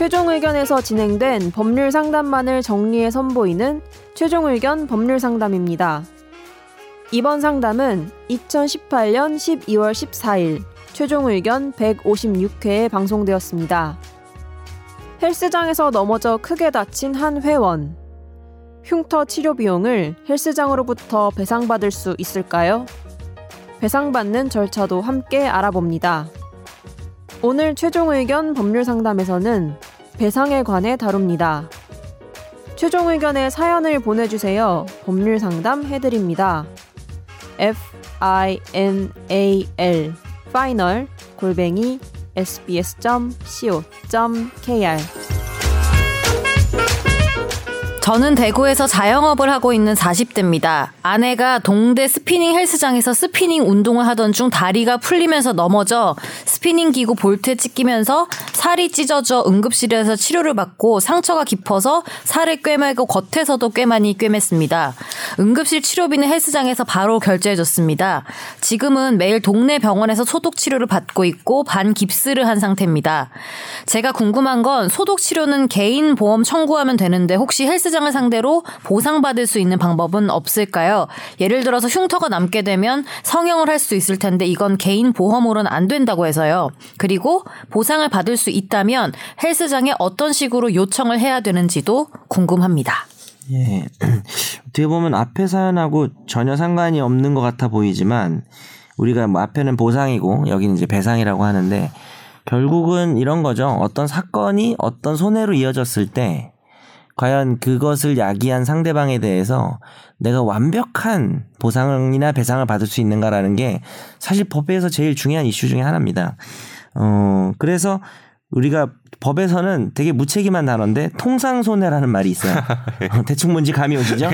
최종 의견에서 진행된 법률 상담만을 정리해 선보이는 최종 의견 법률 상담입니다. 이번 상담은 2018년 12월 14일 최종 의견 156회에 방송되었습니다. 헬스장에서 넘어져 크게 다친 한 회원. 흉터 치료 비용을 헬스장으로부터 배상받을 수 있을까요? 배상받는 절차도 함께 알아봅니다. 오늘 최종 의견 법률 상담에서는 배상에 관해 다룹니다. 최종 의견에 사연을 보내주세요. 법률 상담 해드립니다. F I N A L final 골뱅이 sbs.co.kr 저는 대구에서 자영업을 하고 있는 40대입니다. 아내가 동네 스피닝 헬스장에서 스피닝 운동을 하던 중 다리가 풀리면서 넘어져 스피닝 기구 볼트에 찢기면서 살이 찢어져 응급실에서 치료를 받고 상처가 깊어서 살을 꿰매고 겉에서도 꽤 많이 꿰맸습니다. 응급실 치료비는 헬스장에서 바로 결제해줬습니다. 지금은 매일 동네 병원에서 소독 치료를 받고 있고 반 깁스를 한 상태입니다. 제가 궁금한 건 소독 치료는 개인 보험 청구하면 되는데 혹시 헬스장을 상대로 보상받을 수 있는 방법은 없을까요? 예를 들어서 흉터가 남게 되면 성형을 할 수 있을 텐데 이건 개인 보험으로는 안 된다고 해서요. 그리고 보상을 받을 수 있다면 헬스장에 어떤 식으로 요청을 해야 되는지도 궁금합니다. 예. 어떻게 보면 앞에 사연하고 전혀 상관이 없는 것 같아 보이지만 우리가 뭐 앞에는 보상이고 여기는 이제 배상이라고 하는데 결국은 이런 거죠. 어떤 사건이 어떤 손해로 이어졌을 때 과연 그것을 야기한 상대방에 대해서 내가 완벽한 보상이나 배상을 받을 수 있는가라는 게 사실 법에서 제일 중요한 이슈 중에 하나입니다. 어, 그래서 우리가 법에서는 되게 무책임한 단어인데 통상 손해라는 말이 있어요. 어, 대충 뭔지 감이 오시죠?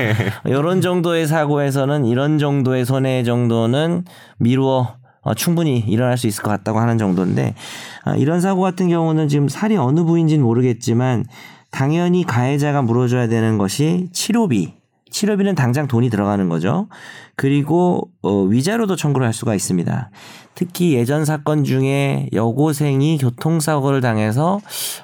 이런 정도의 사고에서는 이런 정도의 손해 정도는 미루어 어, 충분히 일어날 수 있을 것 같다고 하는 정도인데 아, 이런 사고 같은 경우는 지금 살이 어느 부위인지는 모르겠지만 당연히 가해자가 물어줘야 되는 것이 치료비. 치료비는 당장 돈이 들어가는 거죠. 그리고 어, 위자료도 청구를 할 수가 있습니다. 특히 예전 사건 중에 여고생이 교통사고를 당해서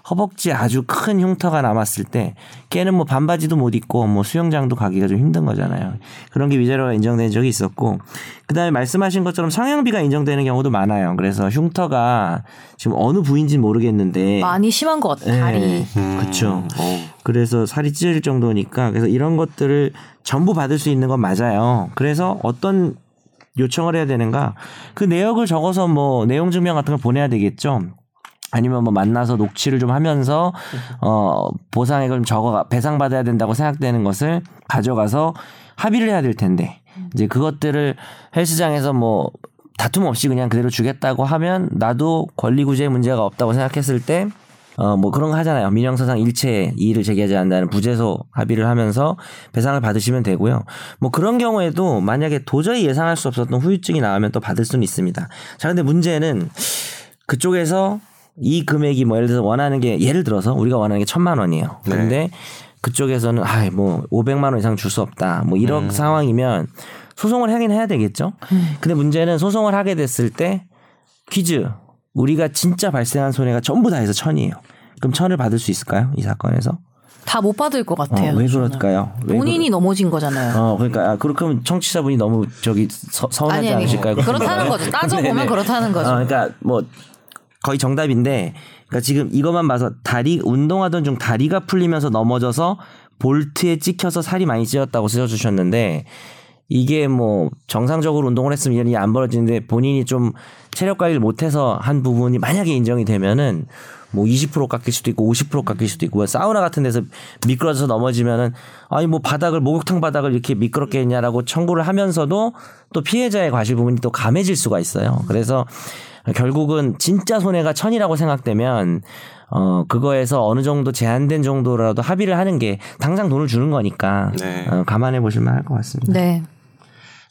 허벅지 아주 큰 흉터가 남았을 때 걔는 뭐 반바지도 못 입고 뭐 수영장도 가기가 좀 힘든 거잖아요. 그런 게 위자료가 인정된 적이 있었고 그다음에 말씀하신 것처럼 성형비가 인정되는 경우도 많아요. 그래서 흉터가 지금 어느 부위인지 모르겠는데 많이 심한 것 같아요. 다리. 네, 그렇죠. 그래서 살이 찢어질 정도니까 그래서 이런 것들을 전부 받을 수 있는 건 맞아요. 그래서 어떤 요청을 해야 되는가? 그 내역을 적어서 뭐 내용 증명 같은 걸 보내야 되겠죠. 아니면 뭐 만나서 녹취를 좀 하면서 어 보상액을 좀 적어 배상 받아야 된다고 생각되는 것을 가져가서 합의를 해야 될 텐데 이제 그것들을 헬스장에서 뭐 다툼 없이 그냥 그대로 주겠다고 하면 나도 권리구제의 문제가 없다고 생각했을 때 어, 뭐 그런 거 하잖아요. 민형사상 일체 이의를 제기하지 않는다는 부재소 합의를 하면서 배상을 받으시면 되고요. 뭐 그런 경우에도 만약에 도저히 예상할 수 없었던 후유증이 나오면 또 받을 수는 있습니다. 자, 근데 문제는 그쪽에서 이 금액이 뭐 예를 들어서 원하는 게 예를 들어서 우리가 원하는 게 천만 원이에요. 네. 근데 그쪽에서는 아, 뭐 500만 원 이상 줄 수 없다. 뭐 이런 상황이면 소송을 하긴 해야 되겠죠. 근데 문제는 소송을 하게 됐을 때 퀴즈 우리가 진짜 발생한 손해가 전부 다 해서 천이에요. 그럼 천을 받을 수 있을까요? 이 사건에서? 다 못 받을 것 어, 같아요. 왜 저는. 그럴까요? 왜 본인이 넘어진 거잖아요. 어, 그러니까 아, 그렇다면 청취자분이 너무 저기 서, 서운하지 아니 아니 않으실까요? 그렇다는 거죠. 따져 보면 네네. 그렇다는 거죠. 어, 그러니까 뭐 거의 정답인데, 그러니까 지금 이것만 봐서 다리 운동하던 중 다리가 풀리면서 넘어져서 볼트에 찍혀서 살이 많이 찌었다고 쓰여주셨는데 이게 뭐 정상적으로 운동을 했으면 이런 일이 안 벌어지는데 본인이 좀 체력 관리를 못해서 한 부분이 만약에 인정이 되면은 뭐 20% 깎일 수도 있고 50% 깎일 수도 있고 뭐 사우나 같은 데서 미끄러져서 넘어지면은 아니 뭐 바닥을 목욕탕 바닥을 이렇게 미끄럽게 했냐라고 청구를 하면서도 또 피해자의 과실 부분이 또 감해질 수가 있어요. 그래서 결국은 진짜 손해가 천이라고 생각되면 어 그거에서 어느 정도 제한된 정도라도 합의를 하는 게 당장 돈을 주는 거니까 네. 어, 감안해 보실 만 할 것 같습니다. 네.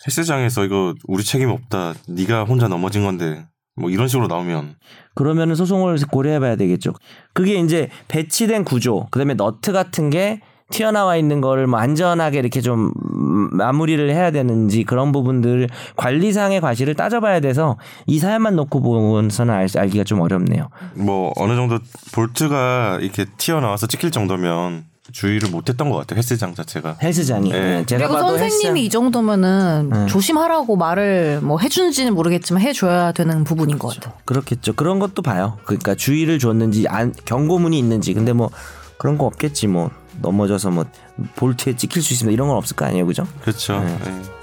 헬스장에서 이거 우리 책임 없다. 네가 혼자 넘어진 건데 뭐 이런 식으로 나오면 그러면은 소송을 고려해봐야 되겠죠. 그게 이제 배치된 구조, 그다음에 너트 같은 게 튀어나와 있는 거를 뭐 안전하게 이렇게 좀 음, 마무리를 해야 되는지 그런 부분들 관리상의 과실을 따져봐야 돼서 이 사연만 놓고 보고서는 알, 알기가 좀 어렵네요. 뭐 어느 정도 볼트가 이렇게 튀어나와서 찍힐 정도면 주의를 못했던 것 같아요 헬스장 자체가. 헬스장이 네. 네, 제가 그리고 봐도 선생님이 헬스장- 이 정도면은 네. 조심하라고 말을 뭐 해주는지는 모르겠지만 해줘야 되는 부분인 것 같아요. 그렇겠죠. 그런 것도 봐요. 그러니까 주의를 줬는지 안, 경고문이 있는지. 근데 뭐 그런 거 없겠지. 뭐 넘어져서 뭐 볼트에 찍힐 수 있습니다. 이런 건 없을 거 아니에요, 그죠? 그렇죠. 네. 예.